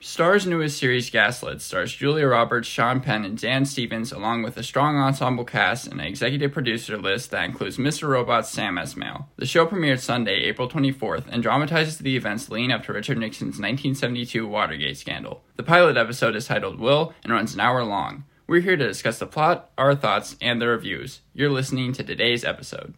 Starz newest series, Gaslit, stars Julia Roberts, Sean Penn, and Dan Stevens, along with a strong ensemble cast and an executive producer list that includes Mr. Robot's Sam Esmail. The show premiered Sunday, April 24th, and dramatizes the events leading up to Richard Nixon's 1972 Watergate scandal. The pilot episode is titled Will and runs an hour long. We're here to discuss the plot, our thoughts, and the reviews. You're listening to today's episode.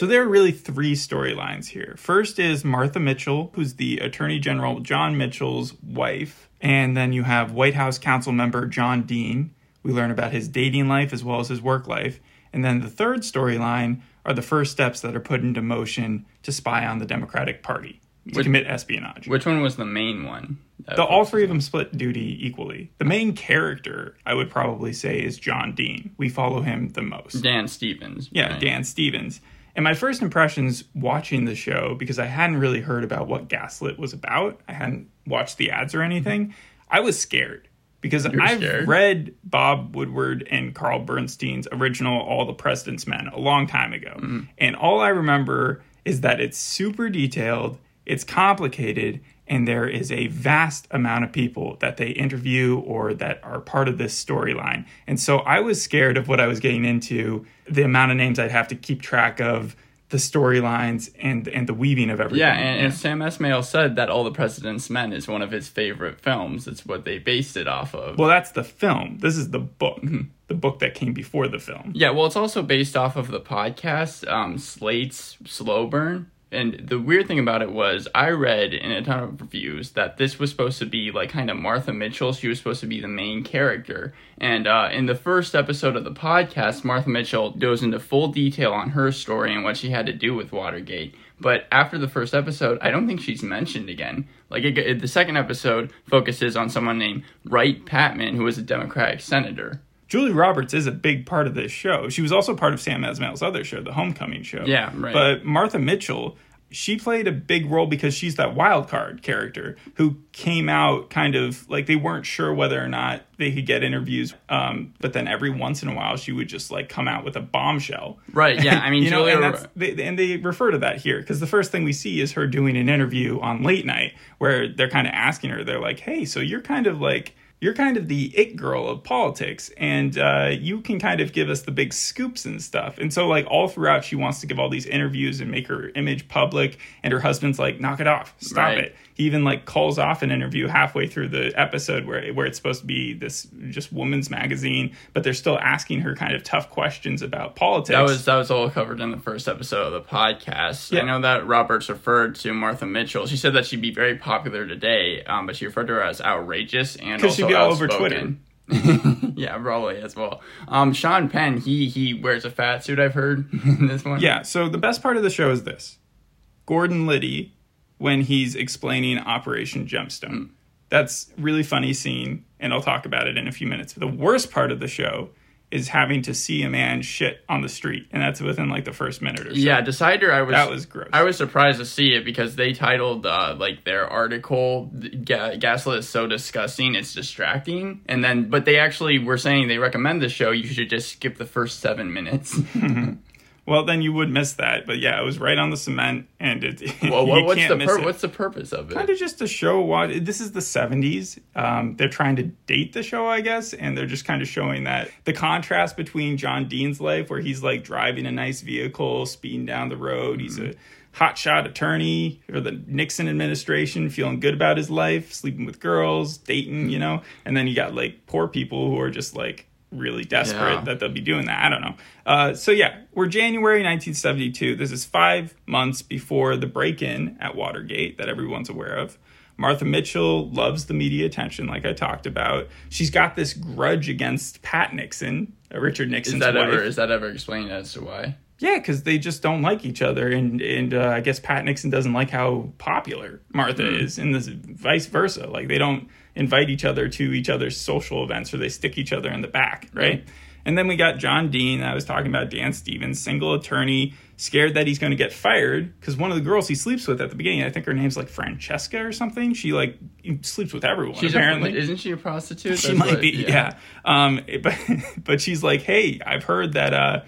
So there are really three storylines here. First is Martha Mitchell, who's the Attorney General John Mitchell's wife. And then you have White House Council member John Dean. We learn about his dating life as well as his work life. And then the third storyline are the first steps that are put into motion to spy on the Democratic Party, to Which- commit espionage. Which one was the main one? the, all three of them split duty equally. The main character, I would probably say, is John Dean. We follow him the most. Dan Stevens. Yeah, right? Dan Stevens. And my first impressions watching the show, because I hadn't really heard about what Gaslit was about, I hadn't watched the ads or anything, I was scared. Because were I've scared? read Bob Woodward and Carl Bernstein's original All the President's Men a long time ago. Mm-hmm. And all I remember is that it's super detailed, it's complicated, and there is a vast amount of people that they interview or that are part of this storyline. And so I was scared of what I was getting into, the amount of names I'd have to keep track of, the storylines, and and the weaving of everything. Yeah, and, and Sam Esmail said that All the President's Men is one of his favorite films. It's what they based it off of. well, that's the film. This is the book, the book that came before the film. yeah, well, it's also based off of the podcast, um, Slate's Slow Burn. And the weird thing about it was, I read in a ton of reviews that this was supposed to be like kind of Martha Mitchell. She was supposed to be the main character. And uh, in the first episode of the podcast, Martha Mitchell goes into full detail on her story and what she had to do with Watergate. But after the first episode, I don't think she's mentioned again. Like it, the second episode focuses on someone named Wright Patman, who was a Democratic senator. Julie Roberts is a big part of this show. She was also part of Sam Esmail's other show, the Homecoming show. Yeah, right. But Martha Mitchell, she played a big role because she's that wild card character who came out kind of like they weren't sure whether or not they could get interviews. Um, but then every once in a while, she would just like come out with a bombshell. Right, yeah, I mean, you know, Julia and that's they, and they refer to that here because the first thing we see is her doing an interview on late night where they're kind of asking her, they're like, "Hey, so you're kind of like." You're kind of the it girl of politics, and uh, you can kind of give us the big scoops and stuff. And so, like all throughout, she wants to give all these interviews and make her image public. And her husband's like, "Knock it off, stop Right. it." He even like calls off an interview halfway through the episode where where it's supposed to be this just woman's magazine, but they're still asking her kind of tough questions about politics. That was that was all covered in the first episode of the podcast. Yeah. I know that Roberts referred to Martha Mitchell. She said that she'd be very popular today, um, but she referred to her as outrageous and also she'd all over outspoken. yeah, probably as well. Um, Sean Penn, he he wears a fat suit. I've heard in this one. Yeah, so the best part of the show is this Gordon Liddy, when he's explaining Operation Gemstone. That's really funny scene, and I'll talk about it in a few minutes. But the worst part of the show is having to see a man shit on the street, and that's within like the first minute or so. Yeah, Decider. I was That was gross. I was surprised to see it because they titled uh, like their article Ga- "Gaslit is so disgusting, it's distracting," and then but they actually were saying they recommend the show. You should just skip the first seven minutes. Well, then you would miss that. But yeah, it was right on the cement, and it. well, you what, what's can't the miss pur- it. what's the purpose of it? kind of just to show what this is the 70s um, they're trying to date the show i guess and they're just kind of showing that the contrast between john dean's life where he's like driving a nice vehicle speeding down the road he's a hotshot attorney for the nixon administration feeling good about his life sleeping with girls dating you know and then you got like poor people who are just like really desperate Yeah. that they'll be doing that. I don't know. Uh, so yeah, we're January 1972. This is five months before the break-in at Watergate that everyone's aware of. Martha Mitchell loves the media attention, like I talked about. She's got this grudge against Pat Nixon, uh, Richard Nixon. is that wife. ever is that ever explained as to why? Yeah, because they just don't like each other, and and uh, I guess Pat Nixon doesn't like how popular Martha Hmm. is, and this vice versa. Like they don't invite each other to each other's social events, or they stick each other in the back, right? And then we got John Dean. I was talking about Dan Stevens, single attorney, scared that he's going to get fired because one of the girls he sleeps with at the beginning, I think her name's like Francesca or something. She like sleeps with everyone. She's apparently, a, isn't she a prostitute? she That's might what- be. Yeah. Um, but but she's like, hey, I've heard that uh,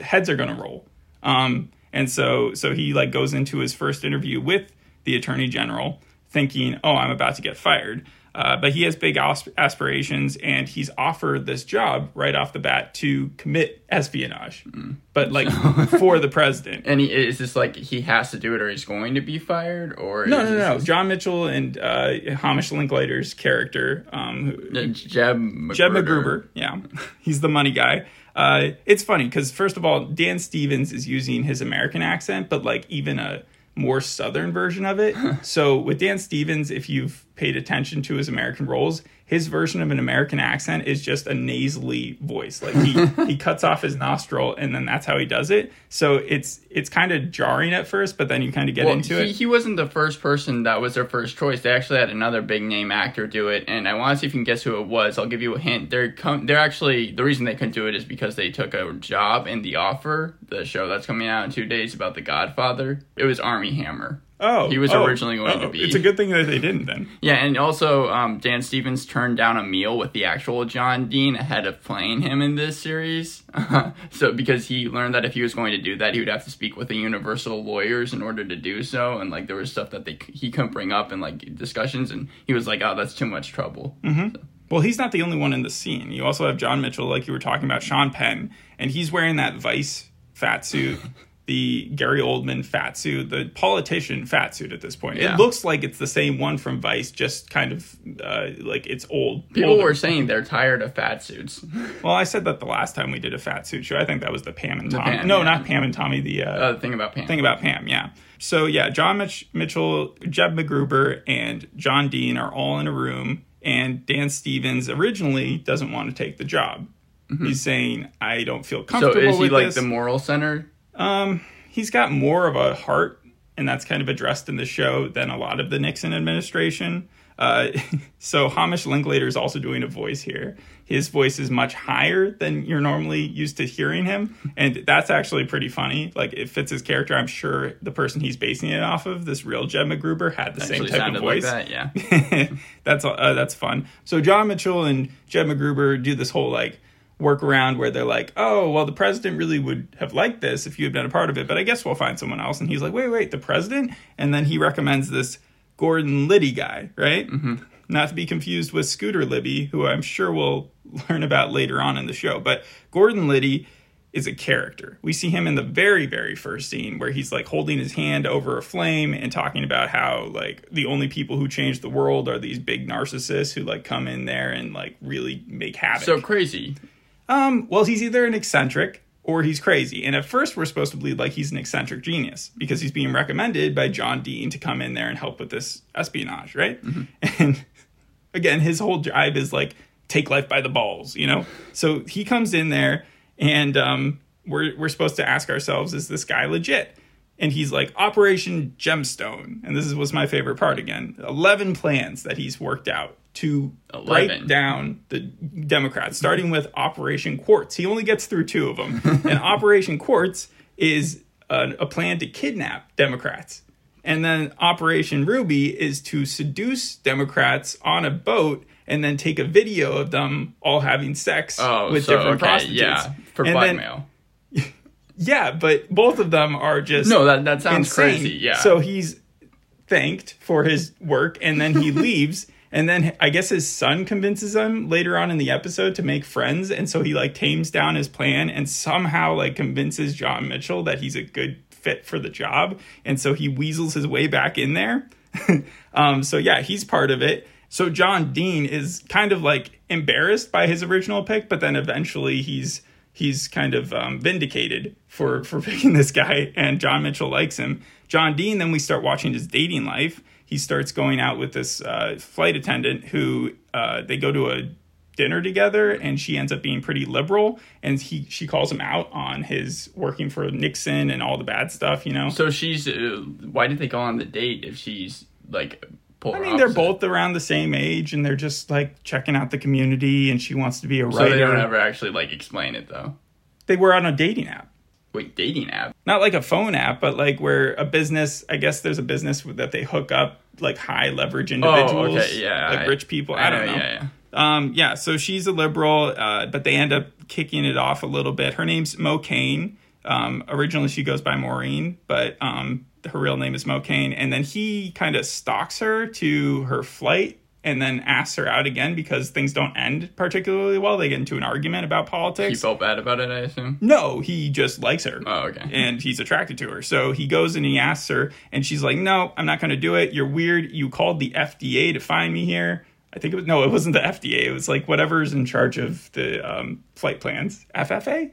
heads are going to roll. Um, and so so he like goes into his first interview with the attorney general, thinking, oh, I'm about to get fired. Uh, but he has big aspirations, and he's offered this job right off the bat to commit espionage, Mm. but like for the president. And he is this like he has to do it or he's going to be fired or No, no, no. John Mitchell and uh, Hamish Linklater's character, um, who, Jeb Magruder. Jeb Magruder, yeah, he's the money guy. Uh, it's funny because first of all, Dan Stevens is using his American accent, but like even a more southern version of it. so with Dan Stevens, if you've paid attention to his American roles, his version of an American accent is just a nasally voice. Like he he cuts off his nostril and then that's how he does it. So it's it's kind of jarring at first, but then you kind of get Well, into he, it. he wasn't the first person that was their first choice. They actually had another big name actor do it, and I want to see if you can guess who it was. I'll give you a hint. They're com- they're actually the reason they couldn't do it is because they took a job in The Offer, the show that's coming out in two days about The Godfather. It was Armie Hammer. Oh, He was oh, originally going to oh, be. It's a good thing that they didn't then. Yeah, and also um, Dan Stevens turned down a meal with the actual John Dean ahead of playing him in this series. so because he learned that if he was going to do that, he would have to speak with the Universal lawyers in order to do so, and like there was stuff that they he couldn't bring up in like discussions, and he was like, "Oh, that's too much trouble." Well, he's not the only one in the scene. You also have John Mitchell, like you were talking about, Sean Penn, and he's wearing that Vice fat suit, the Gary Oldman fat suit, the politician fat suit at this point. Yeah. It looks like it's the same one from Vice, just kind of uh, like it's old. People older. were saying they're tired of fat suits. Well, I said that the last time we did a fat suit show. I think that was the Pam and Tommy. Pam, no, yeah. not Pam and Tommy. The uh, Uh, the thing about Pam. thing about Pam, yeah. So yeah, John Mitch- Mitchell, Jeb Magruder, and John Dean are all in a room, and Dan Stevens originally doesn't want to take the job. He's saying, "I don't feel Mm-hmm. so comfortable is he with like this." the moral center? Um, he's got more of a heart, and that's kind of addressed in the show than a lot of the Nixon administration. Uh, so Hamish Linklater is also doing a voice here. His voice is much higher than you're normally used to hearing him, and that's actually pretty funny. Like it fits his character. I'm sure the person he's basing it off of, this real Jeb Magruder, had the same type of voice. like that. Yeah. that's uh, that's fun. So John Mitchell and Jeb Magruder do this whole like workaround where they're like, "Oh, well, the president really would have liked this if you had been a part of it, but I guess we'll find someone else." And he's like, "Wait, wait, the president?" And then he recommends this Gordon Liddy guy, right? Mm-hmm. Not to be confused with Scooter Libby, who I'm sure we'll learn about later on in the show. But Gordon Liddy is a character. We see him in the very, very first scene where he's like holding his hand over a flame and talking about how like the only people who change the world are these big narcissists who like come in there and like really make havoc. So crazy. Um, well, he's either an eccentric or he's crazy. And at first, we're supposed to believe like he's an eccentric genius because he's being recommended by John Dean to come in there and help with this espionage, right? And again, his whole drive is like take life by the balls, you know. So he comes in there, and um, we're we're supposed to ask ourselves, is this guy legit? And he's like Operation Gemstone, and this is was my favorite part again. Eleven plans that he's worked out to break 11. down the Democrats, starting with Operation Quartz. He only gets through two of them, and Operation Quartz is a, a plan to kidnap Democrats. And then Operation Ruby is to seduce Democrats on a boat and then take a video of them all having sex Oh, with so different okay, prostitutes. yeah, for And then- blackmail. yeah, but both of them are just No, that that sounds insane. crazy. Yeah. So he's thanked for his work and then he leaves. And then I guess his son convinces him later on in the episode to make friends. And so he like tames down his plan and somehow like convinces John Mitchell that he's a good fit for the job. And so he weasels his way back in there. um, so yeah, he's part of it. So John Dean is kind of like embarrassed by his original pick, but then eventually he's he's kind of um, vindicated for for picking this guy, and John Mitchell likes him. John Dean. Then we start watching his dating life. He starts going out with this uh, flight attendant who uh, they go to a dinner together, and she ends up being pretty liberal, and he she calls him out on his working for Nixon and all the bad stuff. You know. So she's. Uh, why did they go on the date if she's like? I mean, they're both around the same age, and they're just like checking out the community, and she wants to be a writer. So they don't ever actually like explain it though. they were on a dating app. Wait, dating app? not like a phone app, but like where a business, I guess there's a business that they hook up like high leverage individuals, Oh, okay, yeah, like I- rich people. I, don't know. Yeah, yeah. Um, yeah, so she's a liberal, uh, but they end up kicking it off a little bit. Her name's Mo Kane. Um, originally, she goes by Maureen, but um, her real name is Mo Kane. And then he kind of stalks her to her flight and then asks her out again because things don't end particularly well. They get into an argument about politics. He felt bad about it, I assume. no, he just likes her Oh, okay. and he's attracted to her. So he goes and he asks her, and she's like, "No, I'm not going to do it. You're weird. You called the FDA to find me here." I think it was no, it wasn't the FDA. It was like whatever's in charge of the um, flight plans, FFA.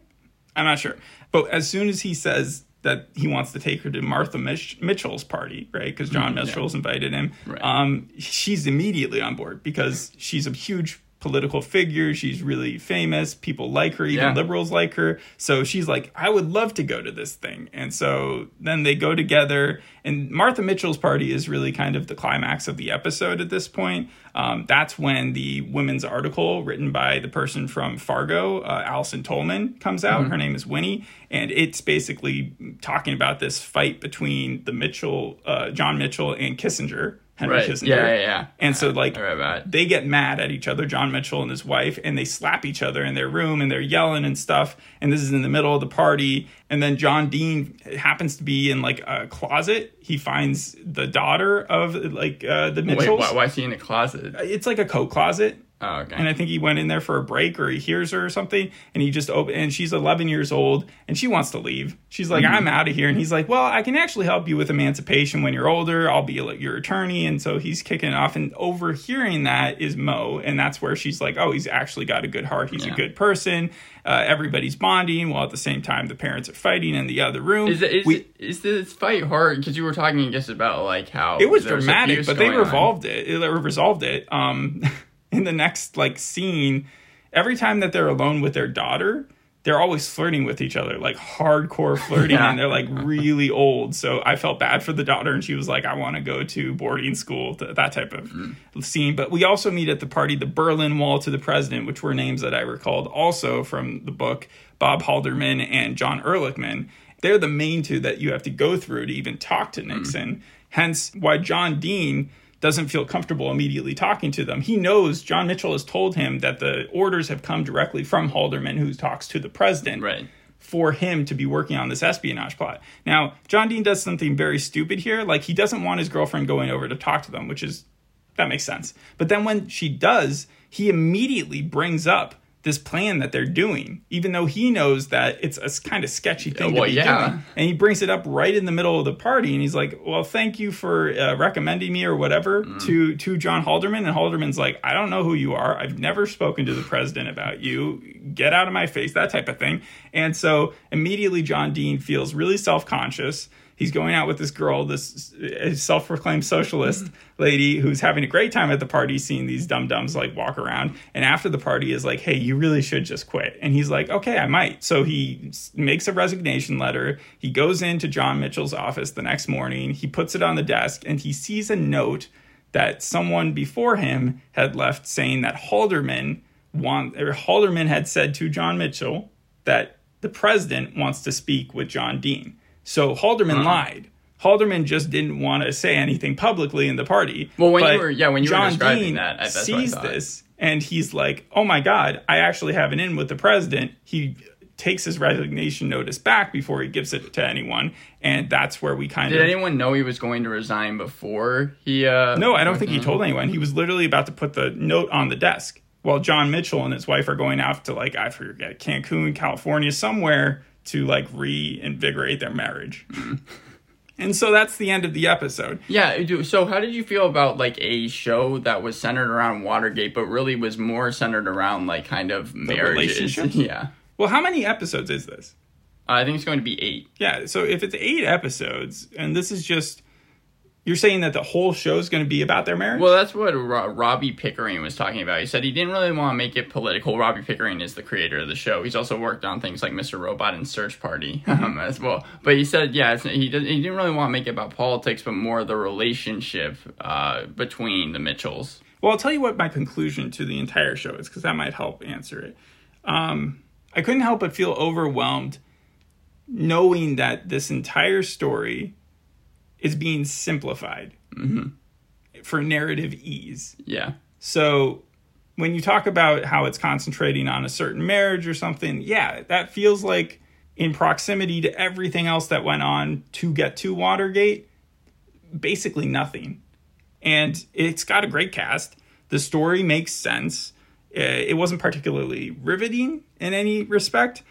I'm not sure. But as soon as he says that he wants to take her to Martha Mich- Mitchell's party, right? Because John Mitchell's invited him. Right. Um, she's immediately on board because she's a huge political figure. She's really famous. People like her. Even Yeah. liberals like her. So she's like, I would love to go to this thing. And so then they go together. And Martha Mitchell's party is really kind of the climax of the episode at this point. Um, that's when the women's article written by the person from Fargo, uh, Allison Tolman, comes out. Her name is Winnie. And it's basically talking about this fight between the Mitchell, uh, John Mitchell, and Kissinger. Henry Right. Kissinger. Yeah, yeah, yeah. And so, like, I read about it. they get mad at each other, John Mitchell and his wife, and they slap each other in their room and they're yelling and stuff. And this is in the middle of the party. And then John Dean happens to be in like a closet. He finds the daughter of like uh, the Wait, Mitchells. why, why is he in a closet? It's like a coat closet. Oh, okay. And I think he went in there for a break or he hears her or something. And he just open and she's 11 years old and she wants to leave. She's like, Mm-hmm. I'm out of here. And he's like, Well, I can actually help you with emancipation when you're older. I'll be your attorney. And so he's kicking it off. And overhearing that is Mo. And that's where she's like, Oh, he's actually got a good heart. He's Yeah. a good person. Uh, everybody's bonding while at the same time the parents are fighting in the other room. Is, it, is, We- is this fight hard? Because you were talking, I guess, about like how it was dramatic, abuse but they on. revolved it. It resolved it. Um, in the next like scene, every time that they're alone with their daughter, they're always flirting with each other, like hardcore flirting, Yeah. and they're like really old. So I felt bad for the daughter, and she was like, "I want to go to boarding school." th- That type of mm-hmm. scene. But we also meet at the party the Berlin Wall to the President, which were names that I recalled also from the book. Bob Haldeman and John Ehrlichman. They're the main two that you have to go through to even talk to mm-hmm. Nixon. Hence, why John Dean doesn't feel comfortable immediately talking to them. He knows John Mitchell has told him that the orders have come directly from Haldeman, who talks to the president Right. for him to be working on this espionage plot. Now, John Dean does something very stupid here. Like, he doesn't want his girlfriend going over to talk to them, which is, that makes sense. But then when she does, he immediately brings up this plan that they're doing, even though he knows that it's a kind of sketchy thing well, to be yeah. doing. And he brings it up right in the middle of the party, and he's like, "Well, thank you for uh, recommending me or whatever Mm. to to John Haldeman." And Haldeman's like, "I don't know who you are. I've never spoken to the president about you. Get out of my face." That type of thing. And so immediately, John Dean feels really self conscious. He's going out with this girl, this uh, self proclaimed socialist lady who's having a great time at the party, seeing these dum dums like walk around. And after the party, is like, hey, you really should just quit. And he's like, okay, I might. So he makes a resignation letter. He goes into John Mitchell's office the next morning. He puts it on the desk and he sees a note that someone before him had left saying that Haldeman want or Haldeman had said to John Mitchell that the president wants to speak with John Dean. So Haldeman lied. Haldeman just didn't want to say anything publicly in the party. Well, when you were- yeah, when you were John describing Dean that, I- sees this and he's like, "Oh my God, I actually have an in with the president." He takes his resignation notice back before he gives it to anyone, and that's where we kind Did of Did anyone know he was going to resign before he? uh no, I don't think he told anyone. He was literally about to put the note on the desk while John Mitchell and his wife are going out to like I forget Cancun, California, somewhere to like reinvigorate their marriage. Mm-hmm. and so that's the end of the episode. Yeah. do- So, how did you feel about like a show that was centered around Watergate, but really was more centered around like kind of marriages? Yeah. Well, how many episodes is this? I think it's going to be eight. Yeah, so if it's eight episodes, and this is just, you're saying that the whole show is going to be about their marriage? Well, that's what Ro- Robbie Pickering was talking about. He said he didn't really want to make it political. Robbie Pickering is the creator of the show. He's also worked on things like Mr. Robot and Search Party um, as well. But he said, yeah, it's, he did, he didn't really want to make it about politics, but more the relationship uh, between the Mitchells. Well, I'll tell you what my conclusion to the entire show is because that might help answer it. Um, I couldn't help but feel overwhelmed knowing that this entire story is being simplified for narrative ease. Yeah. So when you talk about how it's concentrating on a certain marriage or something, yeah, that feels like in proximity to everything else that went on to get to Watergate, basically nothing. And it's got a great cast. The story makes sense. Uh, It wasn't particularly riveting in any respect.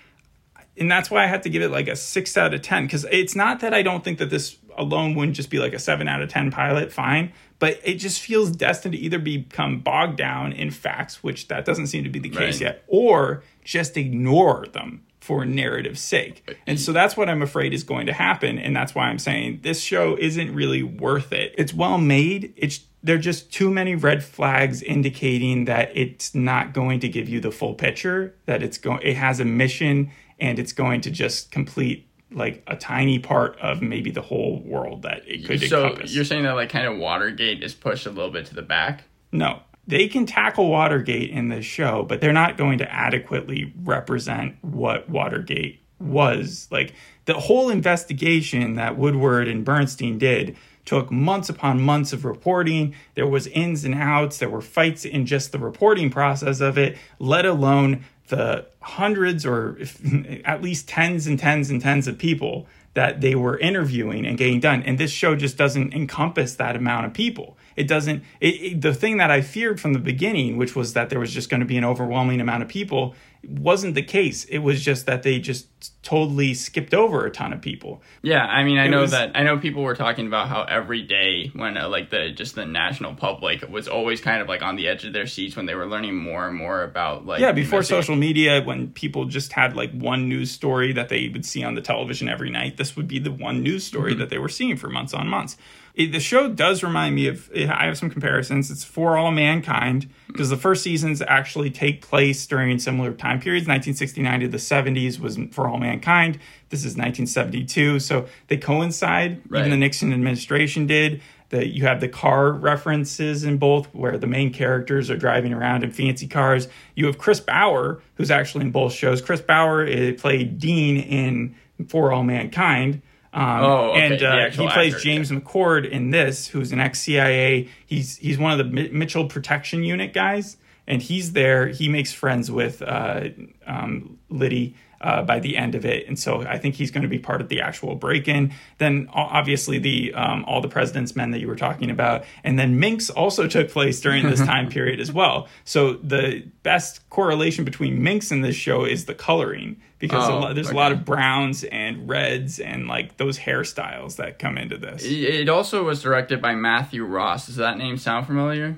And that's why I had to give it like a six out of 10. Because it's not that I don't think that this alone wouldn't just be like a seven out of 10 pilot, fine. But it just feels destined to either become bogged down in facts, which that doesn't seem to be the case Right. yet, or just ignore them for narrative's sake. And so that's what I'm afraid is going to happen. And that's why I'm saying this show isn't really worth it. It's well made. It's there are just too many red flags indicating that it's not going to give you the full picture, that it's going it has a mission and it's going to just complete like a tiny part of maybe the whole world that it could So encompass. you're saying that like kind of Watergate is pushed a little bit to the back? No. They can tackle Watergate in this show, but they're not going to adequately represent what Watergate was. Like the whole investigation that Woodward and Bernstein did took months upon months of reporting. There was ins and outs, there were fights in just the reporting process of it, let alone the hundreds or if, at least tens and tens and tens of people that they were interviewing and getting done. And this show just doesn't encompass that amount of people. It doesn't. It, it, the thing that I feared from the beginning, which was that there was just going to be an overwhelming amount of people, wasn't the case. It was just that they just totally skipped over a ton of people. Yeah, I mean, I know was- that I know people were talking about how every day when uh, like the just the national public was always kind of like on the edge of their seats when they were learning more and more about like Yeah, before social media, when people just had like one news story that they would see on the television every night, this would be the one news story that they were seeing for months on months. It, the show does remind me of. I have some comparisons. It's For All Mankind because the first seasons actually take place during similar time periods. 1969 to the 70s was For All Mankind. This is 1972, so they coincide. Right. Even the Nixon administration did. The, you have the car references in both, where the main characters are driving around in fancy cars. You have Chris Bauer, who's actually in both shows. Chris Bauer uh, played Dean in For All Mankind. Um, Oh, okay, and uh, he plays actor, James McCord in this, who's an ex CIA. He's he's one of the Mi- Mitchell Protection Unit guys, and he's there. He makes friends with uh, um, Liddy uh, by the end of it, and so I think he's going to be part of the actual break-in. Then obviously the um, all the President's Men that you were talking about, and then Minx also took place during this time period as well. So the best correlation between Minx and this show is the coloring because a Oh, lot, there's a lot of browns and reds and like those hairstyles that come into this. It also was directed by Matthew Ross. Does that name sound familiar?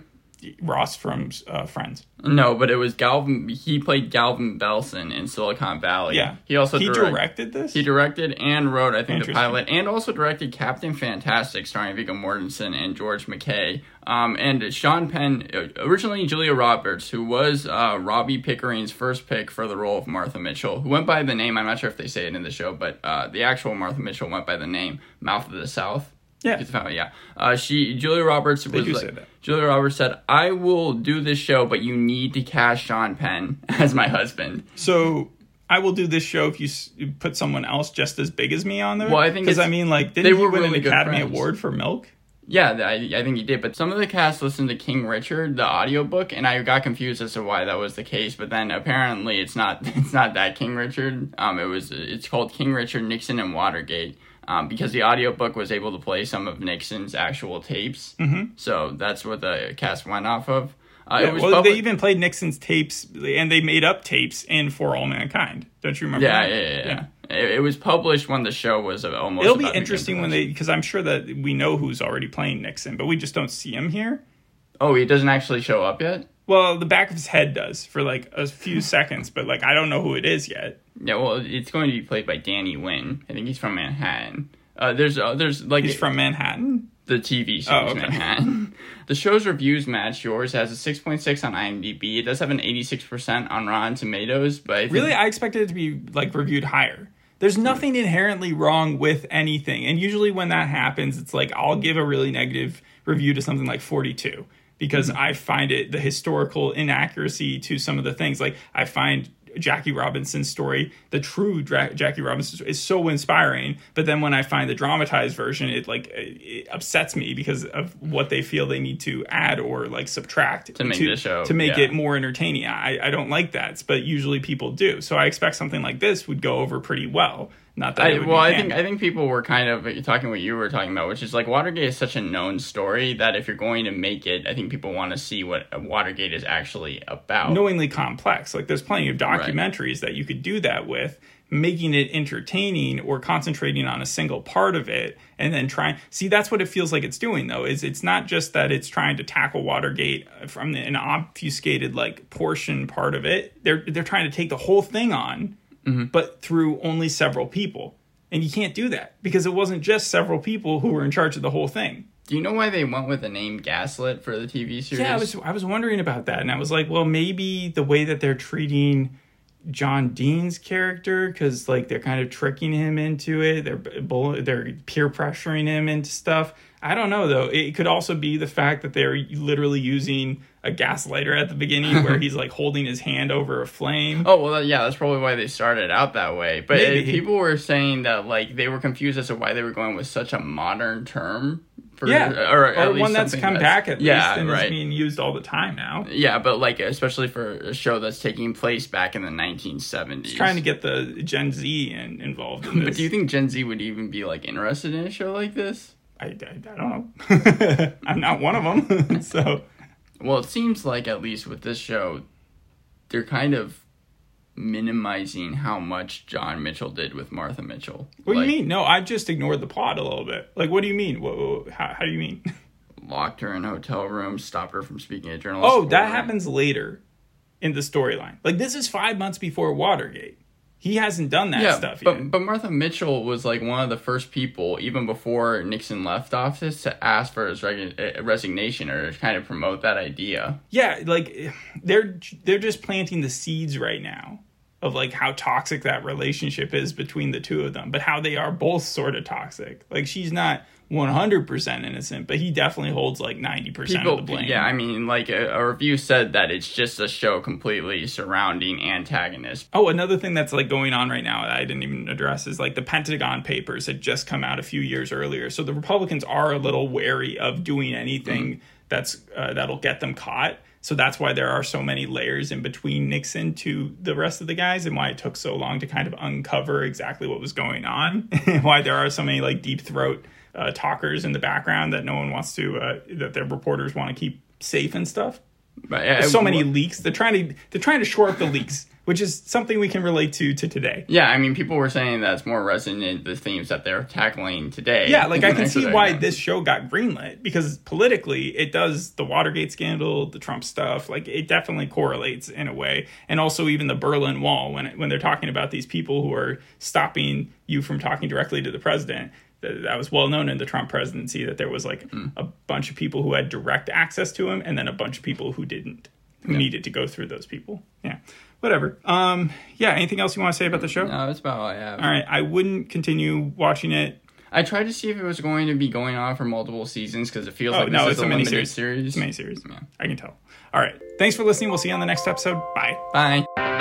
Ross from uh, Friends. No, but it was Galvin. He played Galvin Belson in Silicon Valley. Yeah, He also he direct- directed this. He directed and wrote, I think, the pilot, and also directed Captain Fantastic, starring Viggo Mortensen and George McKay. Um, and Sean Penn, originally Julia Roberts, who was uh, Robbie Pickering's first pick for the role of Martha Mitchell, who went by the name, I'm not sure if they say it in the show, but uh, the actual Martha Mitchell went by the name Mouth of the South. Yeah. Found- yeah. Uh, she Julia Roberts was like. Julia Roberts said, "I will do this show, but you need to cast Sean Penn as my husband." So I will do this show if you s- you put someone else just as big as me on there. Well, I think because I mean, like, didn't he were win really an good Academy friends. Award for Milk? Yeah, I, I think he did. But some of the cast listened to King Richard, the audiobook, and I got confused as to why that was the case. But then apparently it's not. It's not that King Richard. Um, it was. It's called King Richard Nixon and Watergate. Um, because the audiobook was able to play some of Nixon's actual tapes. Mm-hmm. So that's what the cast went off of. Uh, Yeah, it was well, public- they even played Nixon's tapes, and they made up tapes in For All Mankind. Don't you remember? yeah, that? yeah, yeah. yeah. It, it was published when the show was almost. It'll be about to begin interesting when they, because I'm sure that we know who's already playing Nixon, but we just don't see him here. Oh, he doesn't actually show up yet. Well, the back of his head does for like a few seconds, but like I don't know who it is yet. Yeah, well, it's going to be played by Danny Wynn. I think he's from Manhattan. Uh, there's uh, there's like He's from Manhattan. the TV series Oh, okay. Manhattan. the show's reviews match yours. It has a 6.6 on IMDb. It does have an 86% on Rotten Tomatoes, but I Really, I expected it to be like reviewed higher. There's nothing inherently wrong with anything, and usually when that happens, it's like I'll give a really negative review to something like 42 because mm-hmm. I find it the historical inaccuracy to some of the things. Like I find Jackie Robinson's story, the true Dra- Jackie Robinson story, is so inspiring. But then when I find the dramatized version, it like it upsets me because of what they feel they need to add or like subtract To make the show, to make yeah. it more entertaining. I, I don't like that, but usually people do. So I expect something like this would go over pretty well. Not that I, well, I think I think people were kind of talking what you were talking about, which is like Watergate is such a known story that if you're going to make it, I think people want to see what Watergate is actually about. knowingly complex. Like there's plenty of documentaries that you could do that with, making it entertaining or concentrating on a single part of it and then trying see that's what it feels like it's doing though is it's not just that it's trying to tackle Watergate from an obfuscated like portion part of it. They're they're trying to take the whole thing on Mm-hmm. but through only several people. And you can't do that because it wasn't just several people who were in charge of the whole thing. Do you know why they went with the name Gaslit for the TV series? Yeah, I was I was wondering about that, and I was like, well, maybe the way that they're treating John Dean's character, because like they're kind of tricking him into it, they're bull- they're peer pressuring him into stuff. I don't know though. It could also be the fact that they're literally using a gaslighter at the beginning, where he's like holding his hand over a flame. Oh well, yeah, that's probably why they started out that way. But uh, Maybe. people were saying that like they were confused as to why they were going with such a modern term for yeah, or, or, one that's come back at yeah, least and right. is being used all the time now. Yeah, but like especially for a show that's taking place back in the 1970s. Trying to get the Gen Z in, involved in this. But do you think Gen Z would even be like interested in a show like this? I, I, I don't know. I'm not one of them, so. Well, it seems like at least with this show, they're kind of minimizing how much John Mitchell did with Martha Mitchell. What like, do you mean? No, I just ignored the plot a little bit. Like, what do you mean? What, how, how do you mean? Locked her in a hotel room, stopped her from speaking to journalists. Oh, that happens later in the storyline. Like, this is five months before Watergate. He hasn't done that Yeah, stuff but yet. but Martha Mitchell was like one of the first people, even before Nixon left office, to ask for his uh, resignation or kind of promote that idea. yeah, like they're they're just planting the seeds right now of like how toxic that relationship is between the two of them, but how they are both sort of toxic. Like she's not 100% innocent, but he definitely holds like 90% of People, the blame. yeah, I mean, like a, a review said that it's just a show completely surrounding antagonists. Oh, another thing that's like going on right now that I didn't even address is like the Pentagon Papers had just come out a few years earlier, so the Republicans are a little wary of doing anything that's uh, that'll get them caught. So that's why there are so many layers in between Nixon to the rest of the guys, and why it took so long to kind of uncover exactly what was going on, and why there are so many like deep throat uh, talkers in the background that no one wants to uh, that their reporters want to keep safe and stuff But so many leaks. They're trying to they're trying to shore up the leaks, which is something we can relate to to today. Yeah, I mean, people were saying that's more resonant the themes that they're tackling today. Yeah, like I can see why this show got greenlit because politically it does the Watergate scandal, the Trump stuff, like it definitely correlates in a way, and also even the Berlin Wall when when they're talking about these people who are stopping you from talking directly to the president. Th- That was well known in the Trump presidency that there was like a bunch of people who had direct access to him, and then a bunch of people who didn't, who needed to go through those people. Yeah, whatever. Um, yeah. Anything else you want to say about the show? No, that's about all I have. All right, I wouldn't continue watching it I tried to see if it was going to be going on for multiple seasons because it feels Oh, like no, this it's is a a mini series. series. It's a mini series. Yeah. I can tell. All right. Thanks for listening. We'll see you on the next episode. Bye. Bye.